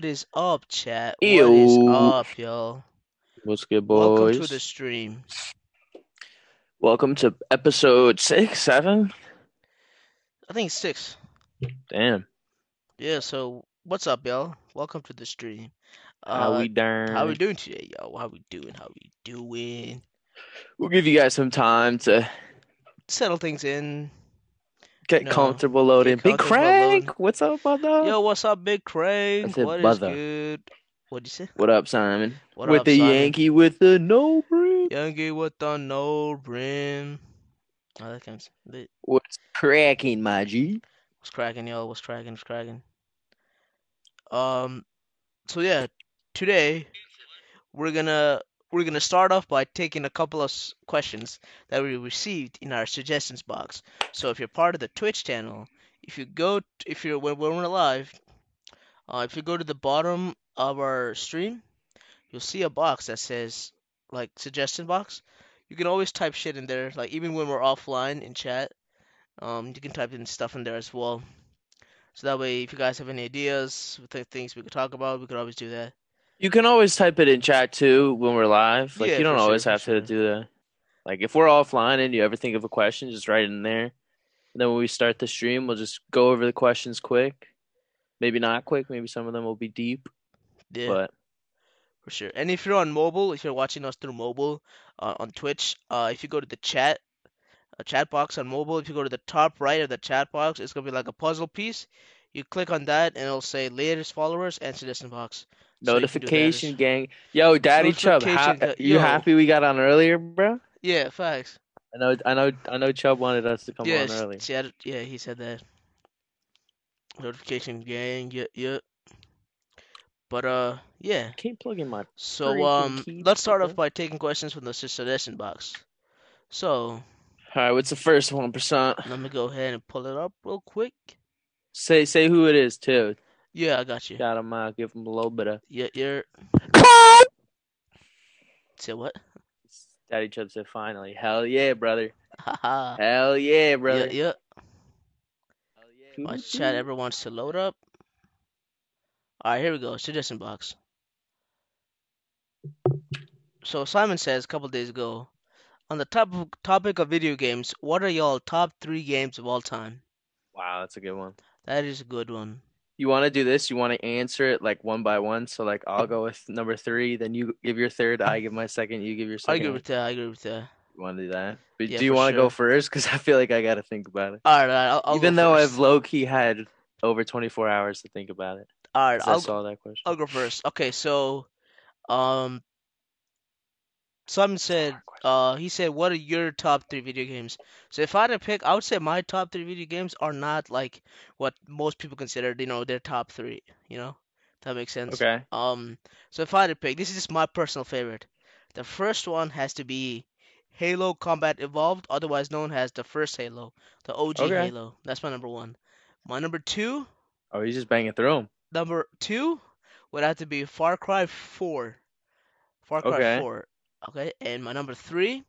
what is up, chat? What is Ew. up, yo? What's good, boys? Welcome to the stream. Welcome to episode six, seven. I think six. Damn. Yeah, so what's up, y'all? Welcome to the stream. How Uh, we darn? how we doing today, yo? How we doing? How we doing? We'll give you guys some time to Settle things in. Get No. comfortable loading. Get Big loading. what's up, brother? Yo, what's up, Big said What is brother. good? What'd you say? What up, Simon? What with up, the Simon? Yankee with the no brim. Yankee with the no brim. Oh, that comes. lit. What's cracking, my G? What's cracking, yo? What's cracking? What's cracking? Um, so yeah, today we're gonna we're gonna start off by taking a couple of questions that we received in our suggestions box. So if you're part of the Twitch channel, if you go, if you're when we're live, uh, if you go to the bottom of our stream, you'll see a box that says like suggestion box. You can always type shit in there, like even when we're offline in chat. Um, you can type in stuff in there as well. So that way, if you guys have any ideas, things we could talk about, we could always do that. You can always type it in chat too when we're live. Like Yeah, you don't sure, always for have sure. to do that. Like if we're offline and you ever think of a question, just write it in there. And then when we start the stream, we'll just go over the questions quick. Maybe not quick. Maybe some of them will be deep. Yeah, But for sure. And if you're on mobile, if you're watching us through mobile uh, on Twitch, uh, if you go to the chat, a chat box on mobile, if you go to the top right of the chat box, it's gonna be like a puzzle piece. You click on that, and it'll say latest followers and suggestion box. So you can do that notification gang. Yo, Daddy Chubb, ha- Notification you yo. happy we got on earlier, bro? Yeah, facts. I know, I know, I know. Chubb wanted us to come yeah, on early. had- yeah, he said that. Notification gang, yeah, yeah. But uh, yeah. Can't plug in my. So um, let's start off by taking questions from the suggestion box. So All right, what's the first one percent? let me go ahead and pull it up real quick. Say, say who it is too. Yeah, I got you. Got him. Uh, give him a little bit of. Yeah, you're. Say what? Daddy Chubb said, "Finally, hell yeah, brother! Haha. Hell yeah, brother! Yeah, yeah. Hell yeah. My chat ever wants to load up. All right, here we go. Suggestion box. So Simon says a couple days ago, on the top topic of video games, what are y'all top three games of all time? Wow, that's a good one. That is a good one. You want to do this? You want to answer it like one by one? So like, I'll go with number three, then you give your third, I give my second, you give your second. I agree with that. I agree with that. You want to do that? But Yeah, do you want to go first? Because I feel like I got to think about it. All right, all right I'll, I'll Even though first. I've low key had over 24 hours to think about it. All right, I I'll saw that question. I'll go first. Okay, so um Simon said uh he said what are your top three video games? So if I had to pick, I would say my top three video games are not like what most people consider, you know, their top three, you know? That makes sense. Okay. Um so if I had to pick, this is just my personal favorite. The first one has to be Halo Combat Evolved, otherwise known as the first Halo, the OG Okay. Halo. That's my number one. My number two Oh, he's just banging through them. Number two would have to be Far Cry 4. Far Cry Okay. 4. Okay, and my number three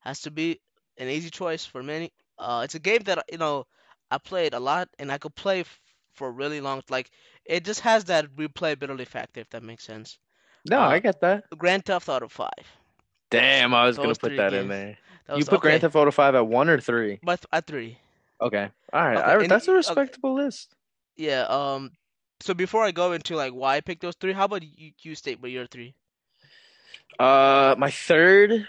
has to be an easy choice for many. Uh, it's a game that you know I played a lot, and I could play f- for really long. Like it just has that replayability factor, if that makes sense. No, Uh, I get that. Grand Theft Auto 5. Damn, I was gonna put three that in there. That You was- put Grand Theft Auto 5 at one or three? But at three. Okay. All right. Okay, I, and that's a y- okay. respectable list. Yeah. Um. So before I go into like why I picked those three, how about you, you state what your three? Uh, my third,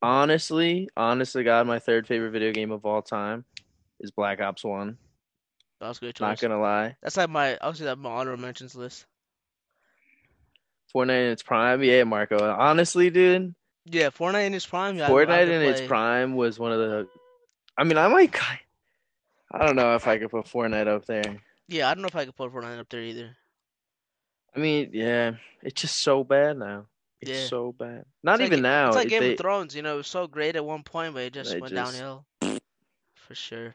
honestly, honestly, God, my third favorite video game of all time is Black Ops 1. That was a good choice. Not gonna lie. That's like my obviously that my honorable mentions list. Fortnite in its prime. Yeah, Marco. Honestly, dude, Yeah, Fortnite in its prime. Yeah, Fortnite in its prime was one of the. I mean, I might. I don't know if I could put Fortnite up there. Yeah, I don't know if I could put Fortnite up there either. I mean, yeah, it's just so bad now. It's Yeah. so bad. Not It's like- even now. It's like Game they- of Thrones. You know, it was so great at one point, but it just went just- downhill. For sure.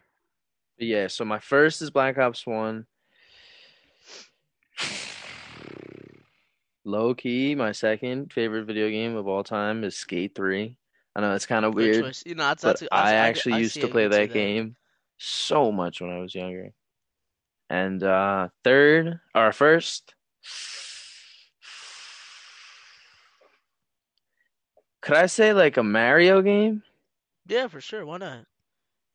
Yeah, so my first is Black Ops 1. Low key, my second favorite video game of all time is Skate 3. I know it's kind of weird, choice. You know, that's, but that's, I I, actually I used see to play I that game so much when I was younger. And uh third or first. Could I say like a Mario game? Yeah, for sure. Why not?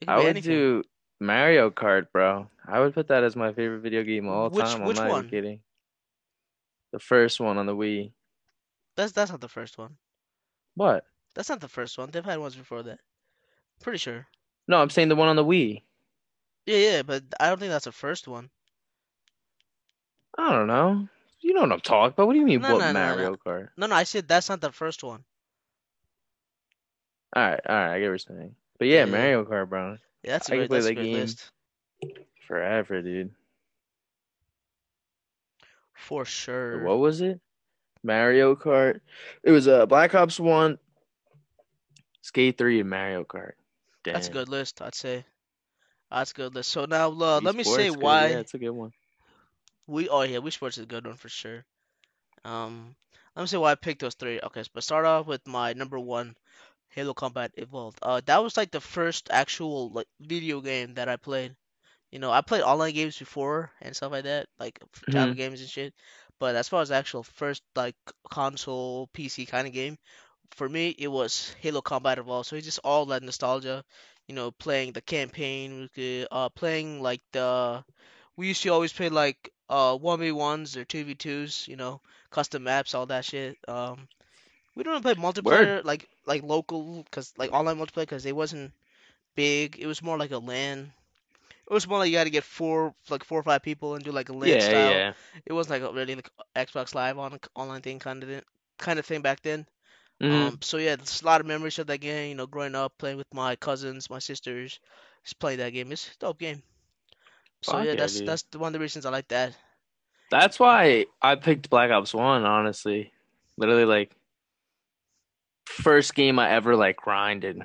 I would anything. do Mario Kart, bro. I would put that as my favorite video game of all Which time. I'm which not one? kidding. The first one on the Wii. That's that's not the first one. What? That's not the first one. They've had ones before that. Pretty sure. No, I'm saying the one on the Wii. Yeah, yeah, but I don't think that's the first one. I don't know. You know what I'm talking about. What do you mean, No, what no, no, no. Mario Kart? No, no, I said that's not the first one. All right, all right, I get what you're saying. But Yeah, yeah. Mario Kart, bro. Yeah, that's a I great could play that's a that great game. list. Forever, dude. For sure. What was it? Mario Kart. It was uh, Black Ops 1, Skate 3, and Mario Kart. Damn. That's a good list, I'd say. That's a good list. So now uh, let me say good. why Yeah, it's a good one. we oh yeah, we Sports is a good one for sure. Um let me say why I picked those three. Okay, so but start off with my number one, Halo Combat Evolved. Uh that was like the first actual like video game that I played. You know, I played online games before and stuff like that, like Mhm. games and shit. But as far as actual first like console PC kind of game, for me it was Halo Combat Evolved. So it's just all that nostalgia. You know, playing the campaign, uh, playing like the we used to always play like uh 1v1s or 2v2s. You know, custom maps, all that shit. Um, we don't play multiplayer like like local, cause like online multiplayer, cause it wasn't big. It was more like a LAN. It was more like you had to get four, like four or five people and do like a LAN Yeah, style. yeah. It wasn't like a really like Xbox Live on online thing kind of kind of thing back then. Mhm. Um, so yeah, there's a lot of memories of that game. You know, growing up playing with my cousins, my sisters, just playing that game. It's a dope game. So Fuck yeah, that's dude. that's one of the reasons I like that. That's why I picked Black Ops 1, honestly. Literally, like, first game I ever, like, grinded.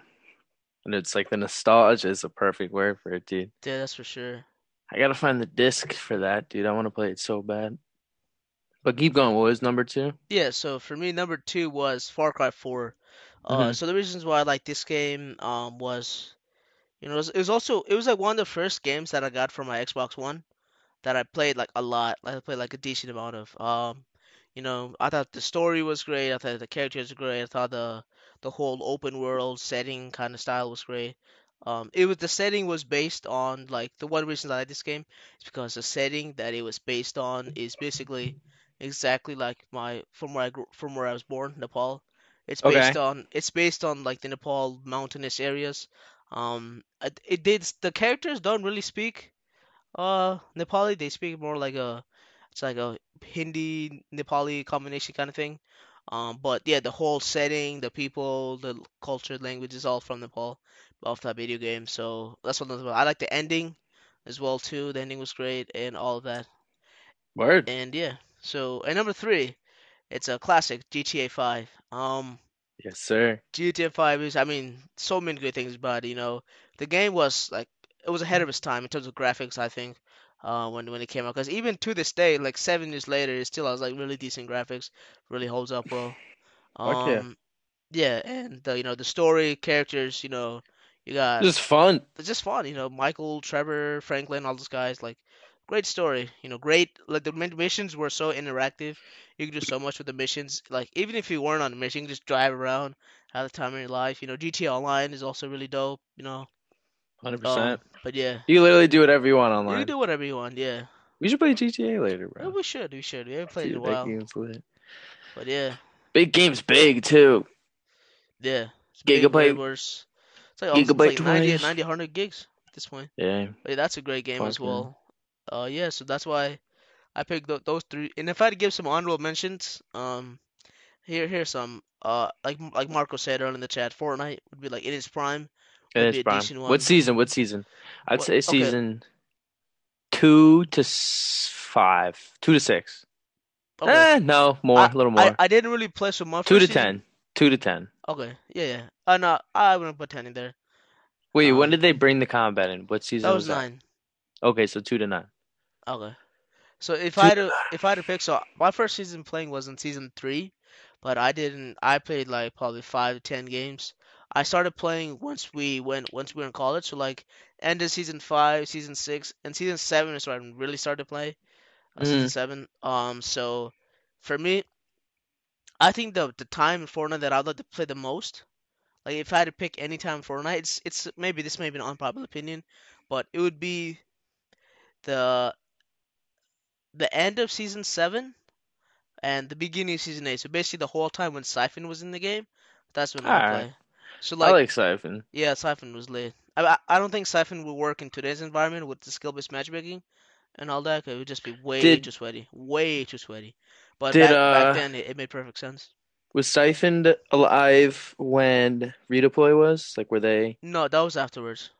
And it's like the nostalgia is a perfect word for it, dude. Yeah, that's for sure. I gotta find the disc for that, dude. I want to play it so bad. But keep going. What was number two? Yeah, so for me, number two was Far Cry 4. Uh, Mhm. so the reasons why I like this game um was, you know, it was, it was also it was like one of the first games that I got for my Xbox One that I played like a lot. Like I played like a decent amount of. Um, you know, I thought the story was great. I thought the characters were great. I thought the the whole open world setting kind of style was great. Um, it was the setting was based on like the one reason I like this game is because the setting that it was based on is basically exactly like my from where I grew, from where I was born, Nepal. It's based Okay. on it's based on like the Nepal mountainous areas. Um, it, it did the characters don't really speak uh, Nepali, they speak more like a, it's like a Hindi Nepali combination kind of thing. Um, but yeah, the whole setting, the people, the culture, language is all from Nepal, off that video game. So that's what I like the ending as well too. The ending was great and all of that. Word. And yeah, so and number three, it's a classic GTA 5. Um, Yes, sir. GTA 5 is, I mean, so many good things about it, you know. The game was like it was ahead of its time in terms of graphics, I think, uh, when when it came out. Because even to this day, like seven years later, it still has like really decent graphics, really holds up well. Um, yeah, and the you know the story, characters, you know, you got Just fun. it's just fun, you know, Michael, Trevor, Franklin, all those guys, like great story, you know, great. Like the missions were so interactive. You could do so much with the missions. Like even if you weren't on a mission, you can just drive around, have the time of your life. You know, GTA Online is also really dope. You know, 100%. um, but yeah, You literally do whatever you want you online. can do whatever you want. Yeah, We should play GTA later, Yeah, bro. we should, we should. We haven't played in a Dude, while, game's lit. but yeah, Big game's big, too. yeah. It's big, Gigabyte- worse. It's like, almost- it's Gigabyte like 90, 90, 100 gigs at this point. Yeah. But yeah, that's a great game as Fuck yeah. well. Uh, yeah, so that's why I picked th those three. And if I had to give some honorable mentions, um, here here's some. Uh, like like Marco said earlier in the chat, Fortnite would be like in its prime. It is prime. What season? What season? I'd What- say okay. season two to five. Two to six. Okay. Eh, no, more. a little more. I, I didn't really play so much. two to season. ten. Two to ten. Okay, yeah, yeah. Uh, no, I wouldn't put ten in there. Wait, when Um, did they bring the combat in? What season That was that? nine. Okay, so two to nine. Okay. So if Two I had to to if I had to pick, so my first season playing was in season three, but I didn't. I played like probably five to ten games. I started playing once we went once we were in college. So like end of season five, season six, and season seven is where I really started to play. Uh, season Mm. seven. Um, so for me, I think the the time in Fortnite that I'd like to play the most, like if I had to pick any time in Fortnite, it's it's maybe this may be an unpopular opinion, but it would be the the end of season seven and the beginning of season eight. So basically the whole time when Siphon was in the game, that's when I would play. So I like like Siphon. yeah, Siphon was lit. I I- don't think Siphon will work in today's environment with the skill-based matchmaking and all that. 'cause it would just be way Did- too sweaty, way too sweaty. But Did, back, uh, back then it, it made perfect sense. Was Siphoned alive when Redeploy was? Like, were they? No, that was afterwards.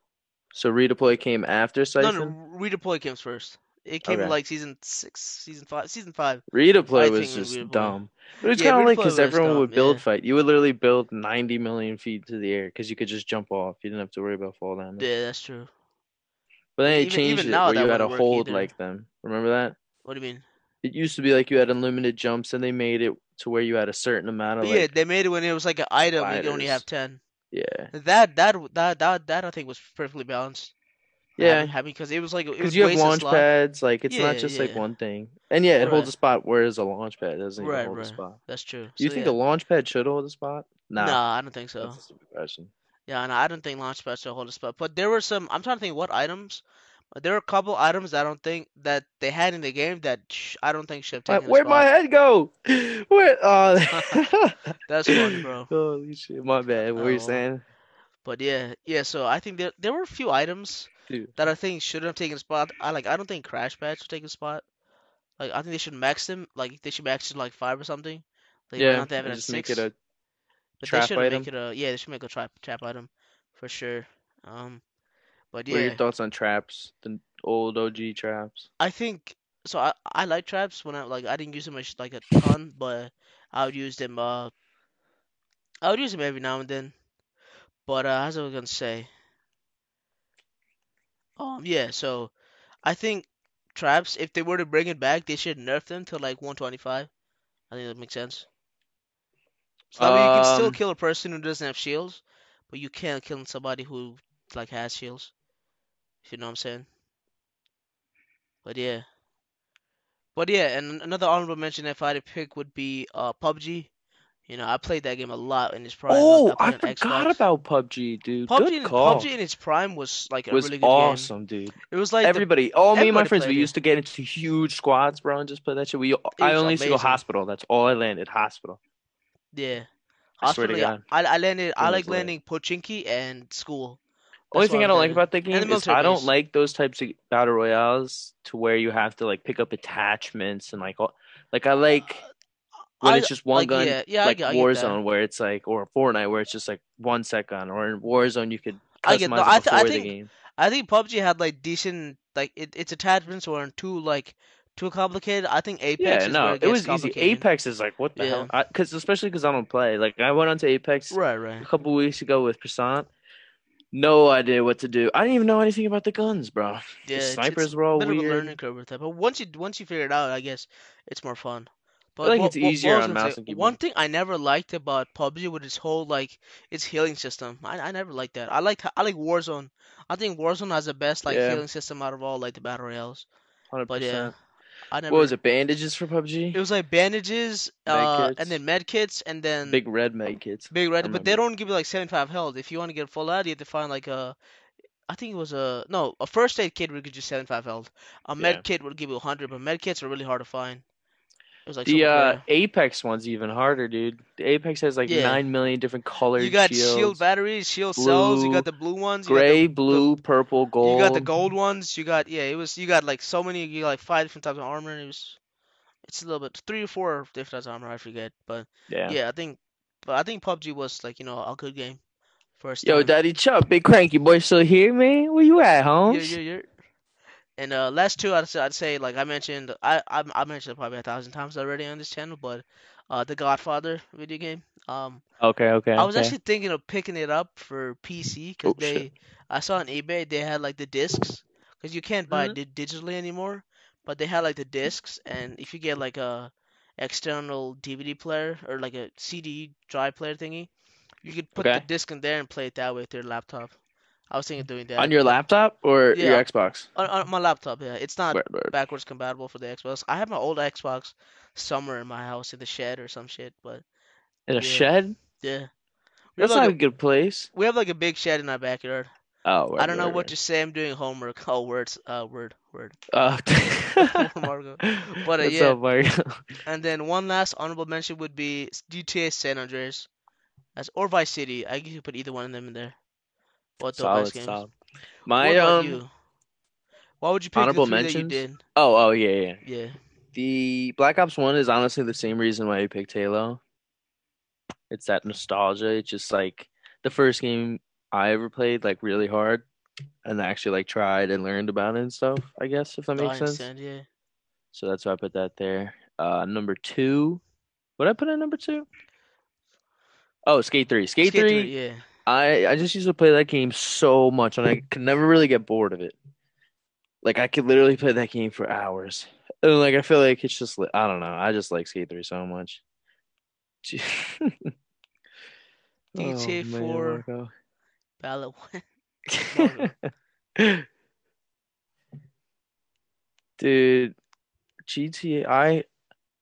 So Redeploy came after No, Siphon? no, Redeploy came first. It came Okay. like season six, season five, season five. Redeploy I was was just dumb. It was Yeah, kind of like because everyone dumb, would build yeah. fight. You would literally build 90 million feet to the air because you could just jump off. You didn't have to worry about fall damage. Yeah, that's true. But then they Even- changed it now where you had to hold either. like them. Remember that? What do you mean? It used to be like you had unlimited jumps, and they made it to where you had a certain amount of But yeah, they made it when it was like an item. You could only have ten. yeah, That that that that that I think was perfectly balanced. Yeah. having because it was like Because you have launch pads, like it's Yeah, not just like one thing. And yeah, it holds a spot, whereas a launch pad doesn't even Right, hold a spot. That's true. Do you So, think yeah. the launch pad should hold a spot? Nah, Nah, I don't think so. that's a stupid question. Yeah, no, I don't think Launchpad should hold a spot. But there were some. I'm trying to think what items. There were a couple items I don't think that they had in the game that sh- I don't think should have taken Where'd my head go? Where? Uh, That's funny, bro. Holy shit! My bad. What were you Oh. saying, But yeah, yeah. So I think there there were a few items dude? that I think should have taken a spot. I like. I don't think Crash Pad should take a spot. Like I think they should max them. Like they should max it to like five or something. Like Yeah, not have it at six. it a but trap they should item. make it a yeah. They should make a trap trap item, for sure. Um, but yeah. What are your thoughts on traps? The old OG traps. I think so. I I like traps when I like I didn't use them much like a ton, but I would use them. Uh, I would use them every now and then. But uh, as I was gonna say, um, yeah. So I think traps, if they were to bring it back, they should nerf them to like 125. I think that makes sense. So that way you can still Um, kill a person who doesn't have shields, but you can't kill somebody who like has shields. If you know what I'm saying. But yeah. But yeah, and another honorable mention if I had to pick would be uh PUBG. You know, I played that game a lot in its prime. like, Oh, I played forgot Xbox. about PUBG, dude. PUBG. Good in- call. PUBG in its prime was like a was really good game. awesome, dude. It was like the, Everybody, all me and my friends, we it. used to get into huge squads, bro, and just play that shit. We, I only used to go hospital. That's all I landed. Hospital. yeah. I swear to Hospital, God. I I landed. I like landing Pochinki and school. Only thing I don't like about the game the is I don't base. like those types of battle royales to where you have to like pick up attachments and like all, like I like uh, when I- it's just one like, gun, yeah, yeah, like get- I. Warzone where it's like or Fortnite where it's just like one set gun, or in Warzone you could I get- no, it I th- I before the think- game. I think PUBG had like decent like it, its attachments weren't too like too complicated. I think Apex Yeah, is no, it gets was easy. Apex is like what the Yeah. hell? Because especially because I don't play. Like I went onto Apex Right, right. a couple weeks ago with Prasant. No idea what to do. I didn't even know anything about the guns, bro. Yeah, the it's- snipers it's were all a bit of a weird. learning curve with that. But once you once you figure it out, I guess it's more fun. But like what- it's what- what easier on I mouse and keyboard. One thing I never liked about PUBG with its whole like its healing system. I, I never liked that. I liked I like Warzone. I think Warzone has the best like Yeah. healing system out of all like the battle royales. Hundred But yeah. I never. What was it? Bandages for PUBG? It was like bandages, uh, and then med kits, and then Big red med kits. Big red, but they don't give you like 75 health. If you want to get full out, you have to find like a, I think it was a no, a first aid kit would give you 75 health. A med Yeah. kit would give you 100, but med kits are really hard to find. Like The uh. Apex one's even harder, dude. The Apex has like Yeah. nine million different colored You got shields. shield batteries, shield cells. You got the blue ones. You Gray, got the, blue, purple, gold. You got the gold ones. You got yeah. It was you got like so many. You got like five different types of armor. And it was, it's a little bit three or four different types of armor. I forget, but Yeah. yeah, I think, but I think PUBG was like you know a good game. First Yo, time. Daddy Chuck, big cranky boy, still here, man? Where you at, Yeah, Holmes? yeah, yeah. And uh, last two, I'd say, I'd say like I mentioned, I, I I mentioned it probably a thousand times already on this channel, but uh, the Godfather video game. Um, Okay, okay. I was okay. actually thinking of picking it up for PC because Oh, they, shit. I saw on eBay they had like the discs because you can't buy Mhm. it di- digitally anymore, but they had like the discs, and if you get like a external DVD player or like a CD drive player thingy, You could put the disc in there and play it that way with your laptop. I was thinking of doing that. On your laptop or Yeah. your Xbox? On, on my laptop, yeah. It's not Word, word. backwards compatible for the Xbox. I have my old Xbox somewhere in my house in the shed or some shit, but In a Yeah. shed? yeah. We That's like not a, a good place. we have like a big shed in our backyard. Oh, word, I don't know what to say. I'm doing homework. Oh, words. Uh, word, word. Uh, Margo. But, uh, What's yeah. up, Mario? And then one last honorable mention would be GTA San Andreas, as or Vice City. I guess you could put either one of them in there. Both solid, games. solid. My um. you? Why would you pick honorable the three that you did? Oh, oh yeah, yeah. Yeah. The Black Ops One is honestly the same reason why I picked Halo. It's that nostalgia. It's just like the first game I ever played, like really hard, and actually like tried and learned about it and stuff. I guess if that I makes sense. Yeah. So that's why I put that there. Uh, number two. What I put in number two? Oh, Skate Three. Skate, Skate Three. Three, Yeah. I I just used to play that game so much, and I could never really get bored of it. Like I could literally play that game for hours, and like I feel like it's just li- I don't know. I just like Skate Three so much. GTA Oh, man, 4. Marco. Ballot Marco. Dude, GTA. I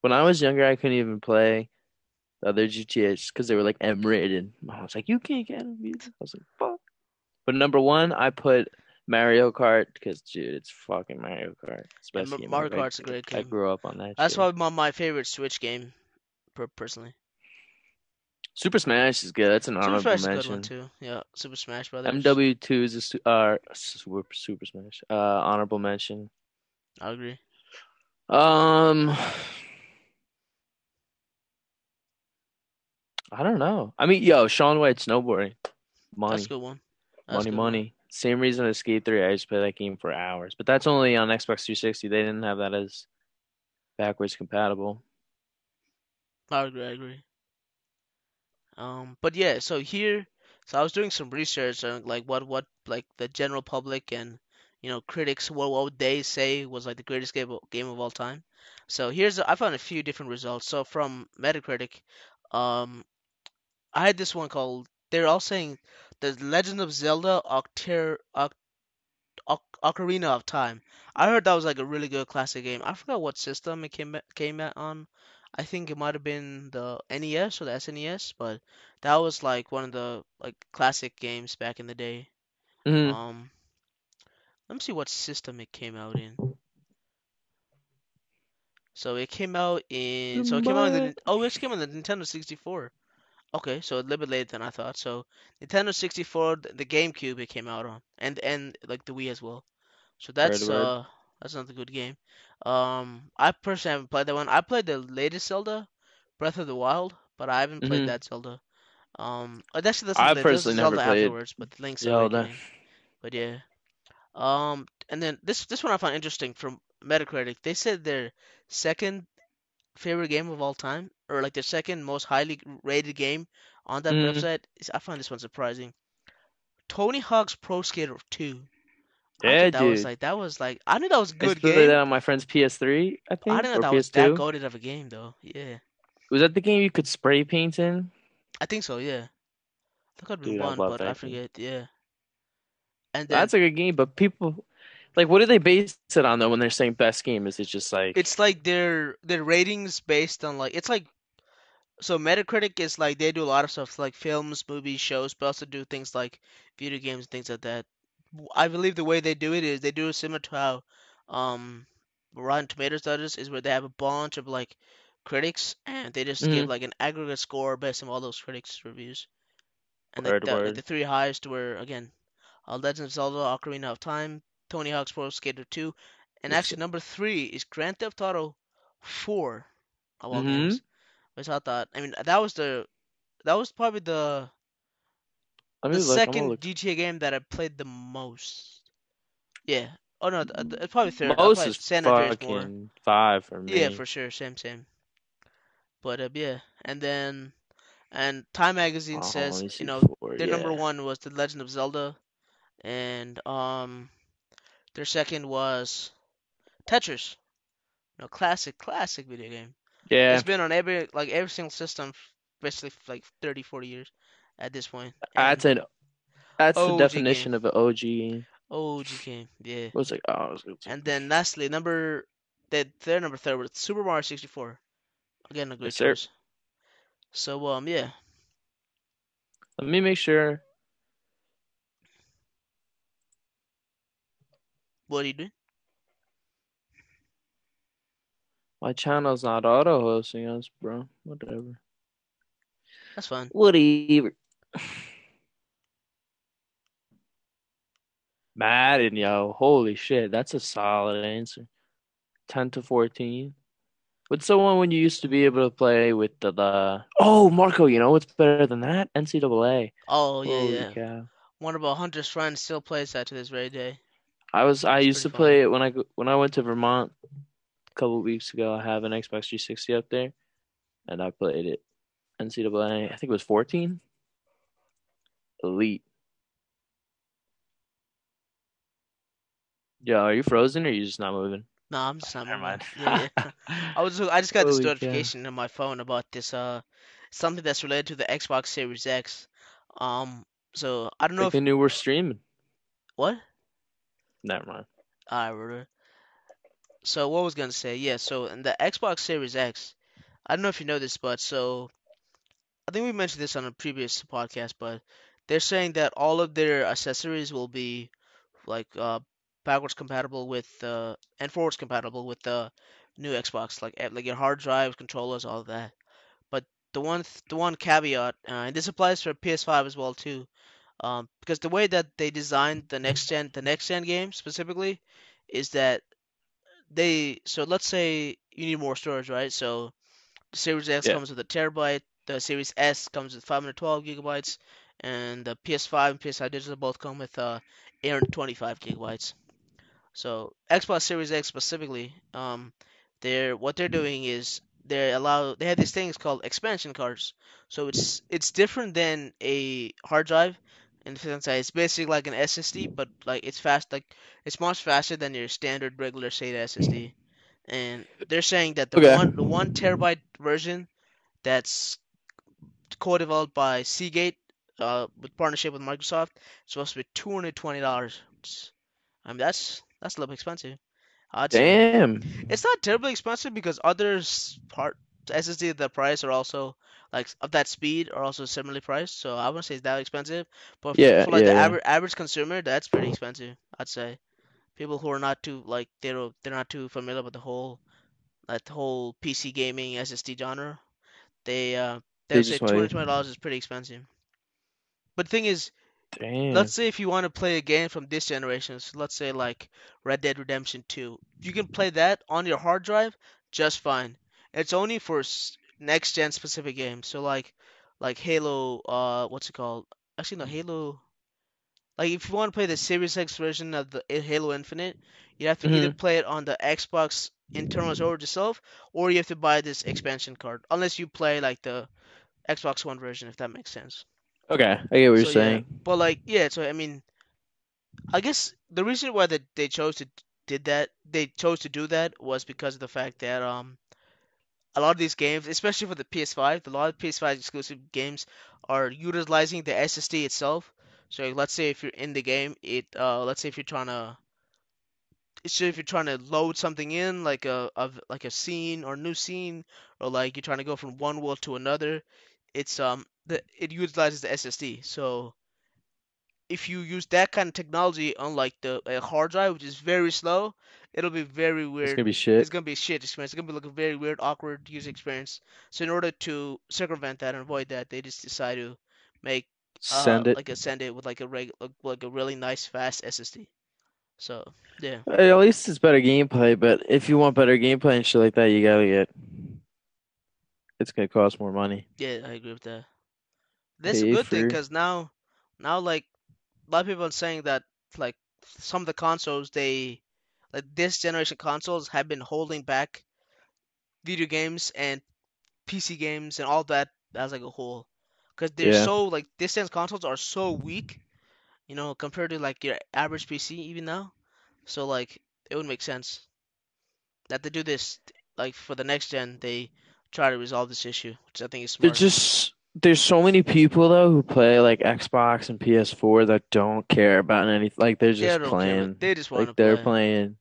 when I was younger, I couldn't even play the other GTAs because they were like M rated. I was like, you can't get them. I was like, fuck. But number one, I put Mario Kart because, dude, it's fucking Mario Kart. It's Yeah, game Mario. I- Kart's a great game. I grew up on that. That's shit. probably my, my favorite Switch game, personally. Super Smash is good. That's an honorable Super Smash is a good mention. one too. Yeah, Super Smash Brothers. MW2 is a uh, super, super Smash. Uh, honorable mention. I agree. Um, I don't know. I mean, yo, Shaun White snowboarding, money, That's a good one. That's money, good one. money. Same reason as Skate 3. I just play that game for hours, but that's only on Xbox 360. They didn't have that as backwards compatible. I agree. I agree. Um, but yeah, so here, so I was doing some research on like what what like the general public and you know critics what what would they say was like the greatest game of, game of all time. So here's I found a few different results. So from Metacritic, um, I had this one called. They're all saying the Legend of Zelda Octar Oc- Oc- Ocarina of Time. I heard that was like a really good classic game. I forgot what system it came came out on. I think it might have been the NES or the SNES, but that was like one of the like classic games back in the day. Mhm. Um, let me see what system it came out in. So it came out in so it came out in the oh it came on the Nintendo 64. Okay, so a little bit later than I thought. So Nintendo 64, th- the GameCube it came out on, and and like the Wii as well. So that's uh that's not a good game. Um, I personally haven't played that one. I played the latest Zelda, Breath of the Wild, but I haven't played Mhm. that Zelda. Um, uh, actually that's I not the, there's personally never Zelda played afterwards, but the Link's Zelda. But yeah. Um, and then this this one I found interesting from Metacritic. They said their second favorite game of all time, or like the second most highly rated game on that Mhm. website. Is, I find this one surprising. Tony Hawk's Pro Skater 2. I Yeah, that was dude. like that was like I knew that was a I good play game. that on my friend's PS3, I think. I think, didn't know that was that PS2. of a game though. Yeah, Was that the game you could spray paint in? I think so. Yeah, that could have been one, but I game. forget. Yeah, and then That's a good game, but people like, what do they base it on though when they're saying best game? Is it just like it's like their their ratings based on like it's like so Metacritic is like they do a lot of stuff like films, movies, shows, but also do things like video games and things like that. I believe the way they do it is they do it similar to how um Rotten Tomatoes does is where they have a bunch of like critics and they just give Mhm. like an aggregate score based on all those critics' reviews. And Word, the, the three highest were again, uh, Legend of Zelda: Ocarina of Time, Tony Hawk's Pro Skater 2, and actually number three is Grand Theft Auto 4 of all Mhm. games. Which I thought, I mean, that was the that was probably the the. I'm gonna second look. GTA game that I played the most. Yeah. Oh no, th- th- it's probably third. I Most is San Andreas more. five for me. Yeah, for sure, same same. But uh, yeah, and then and Time Magazine Oh, says you know four. their number one was The Legend of Zelda, and um their second was Tetris. You know, classic, classic video game. Yeah. It's been on every like every single system, basically like 30, 40 years. at this point. That's an that's the definition game. of an OG game. OG game, yeah. It was like oh, it was good. And then lastly, number the third number third was Super Mario 64. Again, a great Yes, choice. So um yeah, Let me make sure. what are you do? My channel's not auto hosting us, bro. Whatever. That's fine. Whatever. Madden, yo. Holy shit. That's a solid answer. 10 to 14. What's the one when you used to be able to play with the, the... Oh, Marco, you know what's better than that? NCAA. Oh yeah, Holy yeah. cow. One of our Hunter's friends still plays that to this very day. I was I used to pretty play it when I when I went to Vermont couple of weeks ago. I have an Xbox 360 up there, and I played it. NCAA, I think it was 14. Elite. Yo, are you frozen or are you just not moving? No, I'm just not Never mind. Yeah, yeah. I was I just got this Holy cow. notification on my phone about this uh something that's related to the Xbox Series X. Um, so I don't know Like if they knew we're streaming. what. Never mind. Alright, brother. So what was gonna say? Yeah, so in the Xbox Series X, I don't know if you know this, but so I think we mentioned this on a previous podcast, but they're saying that all of their accessories will be like uh backwards compatible with uh and forwards compatible with the new Xbox, like eh, like your hard drives, controllers, all of that. But the one th- the one caveat, uh, and this applies for PS5 as well too, um, because the way that they designed the next gen the next gen game specifically is that they so let's say you need more storage, right? So the Series X Yeah. comes with a terabyte, the Series S comes with 512 gigabytes, and the PS5 and PS5 digital both come with uh 825 gigabytes. So Xbox Series X specifically, um, they're what they're doing is they allow they have these things called expansion cards. So it's it's different than a hard drive in the sense that it's basically like an SSD, but like it's fast, like it's much faster than your standard regular SATA SSD. And they're saying that the Okay. one the one terabyte version that's co-developed by Seagate, uh, with partnership with Microsoft, is supposed to be two hundred twenty dollars. I mean that's that's a little expensive. I'd say. Damn. It's not terribly expensive because others part SSD the price are also like of that speed are also similarly priced. So I wouldn't say it's that expensive, but for, Yeah, for like the yeah, yeah. average average consumer, that's pretty expensive. I'd say people who are not too like they're they're not too familiar with the whole like the whole PC gaming SSD genre, they uh They they'll say just two wanna- hundred twenty dollars is pretty expensive. But the thing is, Damn. let's say if you want to play a game from this generation, so let's say like Red Dead Redemption 2, you can play that on your hard drive just fine. It's only for next gen specific games. So like like Halo, uh, what's it called? Actually, no, Halo. Like if you want to play the Series X version of the Halo Infinite, you have to either play it on the Xbox internal storage itself, or you have to buy this expansion card. Unless you play like the Xbox One version, if that makes sense. Okay, I get what you're So, yeah. saying. But like, yeah. So I mean, I guess the reason why that they chose to did that, they chose to do that was because of the fact that um, a lot of these games, especially for the PS5, a lot of PS5 exclusive games are utilizing the SSD itself. So let's say if you're in the game, it uh, let's say if you're trying to, so if you're trying to load something in, like a, of like a scene or new scene, or like you're trying to go from one world to another, it's um the it utilizes the SSD. So if you use that kind of technology unlike the a hard drive, which is very slow, it'll be very weird. It's gonna be shit. It's gonna be a shit experience. It's gonna be like a very weird, awkward user experience. So in order to circumvent that and avoid that, they just decide to make uh, Send it. like a send it with like a reg like, a really nice fast SSD. So yeah, At least it's better gameplay, but if you want better gameplay and shit like that, you gotta get. It's gonna cost more money. yeah, I agree with that. That's a Pay good thing because now, now like a lot of people are saying that like some of the consoles they like this generation consoles have been holding back video games and PC games and all that as like a whole because they're Yeah. so like this gen consoles are so weak, you know, compared to like your average PC even now. So like it would make sense that they do this like for the next gen they try to resolve this issue, which I think is They're just there's so many people though who play like Xbox and PS4 that don't care about anything. Like they're just don't care. playing, They just want like to they're play. playing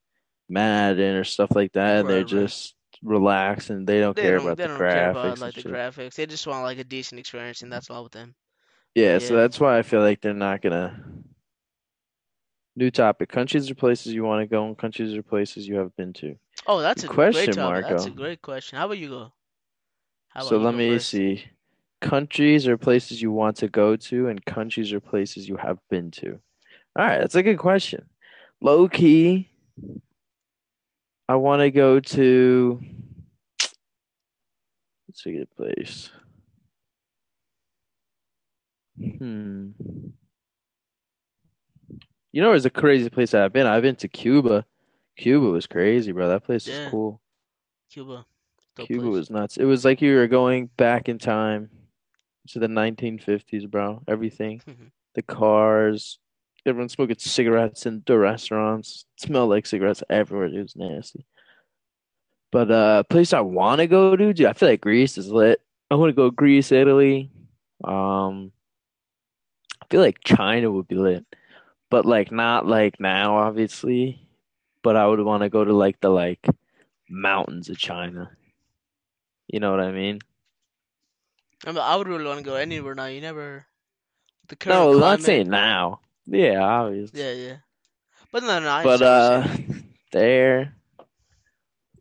Madden or stuff like that, and they're Right, just relaxed and they don't They care don't. about They the don't care about like the shit. graphics. They just want like a decent experience, and that's all with them. But Yeah, so that's why I feel like they're not gonna. New topic: countries or places you want to go, and countries or places you have been to. Oh, that's Good a great question, topic. That's a great question. How about you go? How about So you let go me first? see. Countries or places you want to go to, and countries or places you have been to. All right, that's a good question. Low key, I want to go to. Let's see a place. Hmm. You know, there's a crazy place I've been. I've been to Cuba. Cuba was crazy, bro. That place is cool. Cuba, dope Cuba place. was nuts. It was like you were going back in time to the 1950s, bro. Everything. The cars, everyone smoking cigarettes in the restaurants. Smell like cigarettes everywhere. It was nasty. But uh place I want to go to, dude, I feel like Greece is lit. I want to go Greece, Italy. Um, I feel like China would be lit, but like not like now, obviously. But I would want to go to like the like mountains of China. You know what I mean? I mean, I would really want to go anywhere now. You never the current No, I'm not saying now. Yeah, obviously. Yeah, yeah. But no, no, I But understand what you're saying. uh there.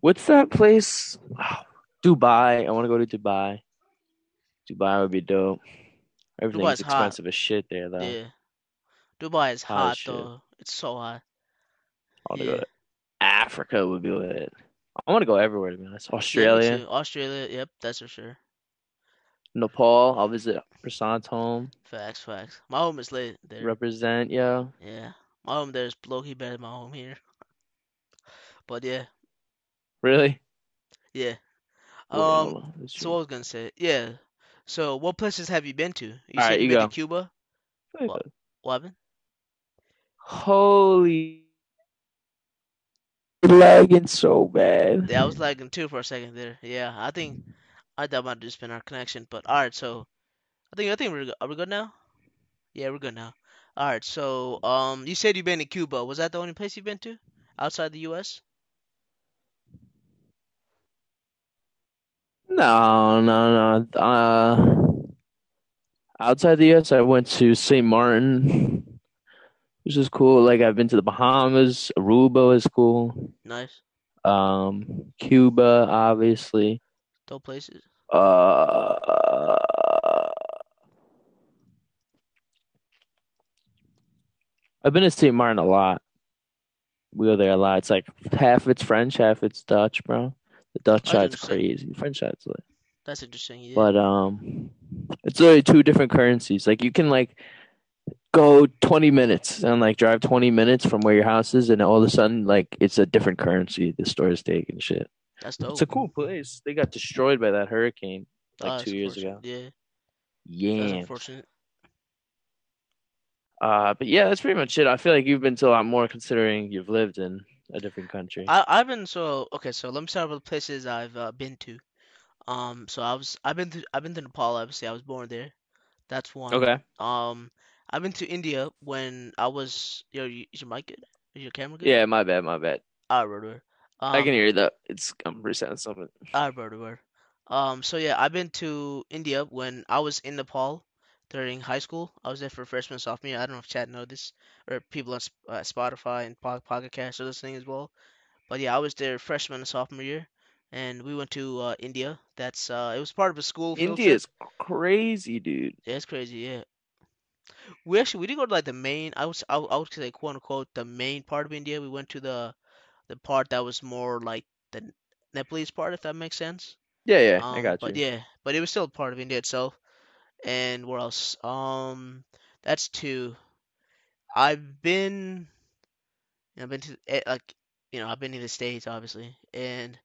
What's that place? Oh, Dubai. I want to go to Dubai. Dubai would be dope. Everything's Dubai's hot. expensive as shit there though. Yeah, Dubai is Hot hot though. It's so hot. I want to go to Africa would be lit. I want to go everywhere to be honest. Australia, too. Australia, yep, that's for sure. Nepal. I'll visit Prasant's home. Facts, facts. My home is lit there. Represent, yo. Yeah, my home there is low-key better than my home here. But yeah, Really? yeah. Um, so what I was gonna say, yeah. So what places have you been to? You All said right, you been to go. Cuba. What? What happened? Holy lagging so bad. Yeah, I was lagging too for a second there. Yeah, I think I thought might have just been our connection. But all right, so I think I think we're go- are we good now? Yeah, we're good now. All right, so um, you said you've been to Cuba. Was that the only place you've been to outside the U.S.? No, no, no. Uh, outside the US, I went to St. Martin, which is cool. Like I've been to the Bahamas, Aruba is cool. Nice, Um, Cuba, obviously. Dope places. Uh, I've been to St. Martin a lot. We go there a lot. It's like half it's French, half it's Dutch, bro. The Dutch That's side's crazy. French side's lit. That's interesting. Yeah. But um, it's really two different currencies. Like you can like go 20 minutes and like drive 20 minutes from where your house is, and all of a sudden like it's a different currency. The store is taking shit. That's It's a cool place. They got destroyed by that hurricane Oh, like that's two years ago. Yeah, that's Yeah. unfortunate. Uh, but yeah, that's pretty much it. I feel like you've been to a lot more considering you've lived in a different country. I I've been so okay. So let me start with the places I've uh, been to. Um, so I was I've been to I've been to Nepal. Obviously, I was born there. That's one. Okay. Um, I've been to India when I was. Yo, you- is your mic good? Is your camera good? Yeah, my bad, my bad. Alright, word, word. I can Um, hear that. It's I'm resetting something. alright, word, word. Um, so yeah, I've been to India when I was in Nepal during high school. I was there for freshman, sophomore year. I don't know if Chad know this or people on uh, Spotify and Po- Pocket Cast are listening as well. But yeah, I was there freshman and sophomore year, and we went to uh, India. That's uh, it was part of a school India is crazy, dude. Yeah, it's crazy. Yeah, we actually we didn't go to like the main. I was I, I would say quote unquote the main part of India. We went to the the part that was more like the Nepalese part, if that makes sense. Yeah, yeah, I Um, got but you. yeah, but it was still part of India itself. And where else? Um, that's two. I've been, I've been to eh, like, you know, I've been to the States obviously, and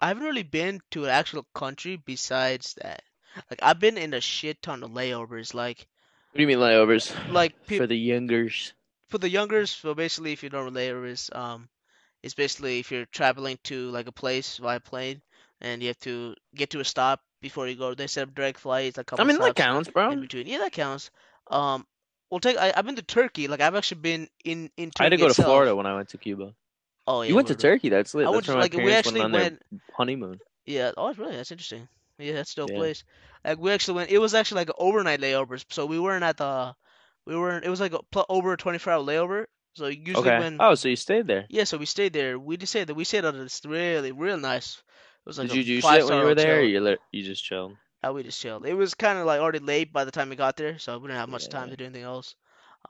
I haven't really been to an actual country besides that. Like I've been in a shit ton of layovers. Like, What do you mean layovers? like pe For the youngers. for the youngers. So basically, if you don't know what layovers, um, it's basically if you're traveling to like a place via plane and you have to get to a stop before you go. They set up direct flights, a I mean, that counts, in bro. between. Yeah, that counts. Um, we'll take. I, I've been to Turkey. Like I've actually been in in I had to Turkey go to. Florida when I went to Cuba. Oh yeah, You went to. Turkey. That's lit. I That's went to where my like we actually went on their honeymoon. Yeah. Oh, really that's interesting. Yeah, that's a dope Yeah. place. Like we actually went. It was actually like overnight layovers. So we weren't at the. We weren't. It was like a over a 24 hour layover. So usually Okay. when. Oh, so you stayed there. Yeah, so we stayed there. We just stayed that we stayed at this really real nice. It was like Did a you do shit when you were there? Or you li- you just chilled? Uh, we just chilled. It was kind of like already late by the time we got there, so we didn't have much time to do anything else.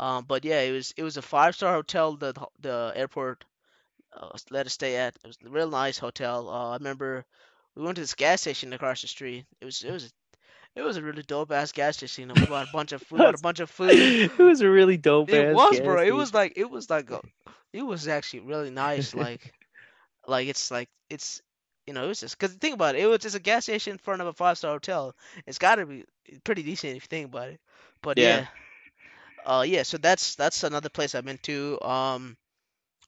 Um, but yeah, it was it was a five star hotel. The the airport uh, let us stay at. It was a real nice hotel. Uh, I remember we went to this gas station across the street. It was it was it was a really dope ass gas station. We bought a bunch of bought a bunch of food. it was a really dope. It ass was, bro. It was like it was like a, it was actually really nice. Like, like it's like it's you know it's just because think about it. It was just a gas station in front of a five star hotel. It's got to be pretty decent if you think about it. But Yeah. yeah, uh, yeah. So that's that's another place I've been to. Um,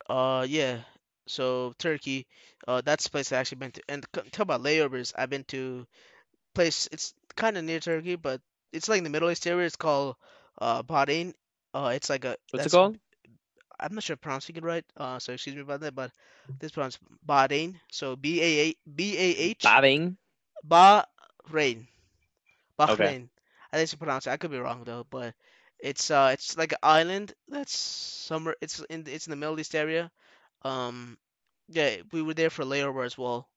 uh, yeah. So Turkey, uh, that's the place I actually been to. And talk about layovers. I've been to place. It's kind of near Turkey, but it's like in the Middle East area. It's called uh Bahrain. Uh, it's like a. What's it called? I'm not sure if I'm pronouncing it right. Uh, so excuse me about that, but this pronounced Bahrain. So B A A B A H Bahrain. Bahrain. Bahrain. I think it's pronounced. I could be wrong though, but it's uh it's like an island that's somewhere. It's in it's in the Middle East area. Um, yeah, we were there for layover as well.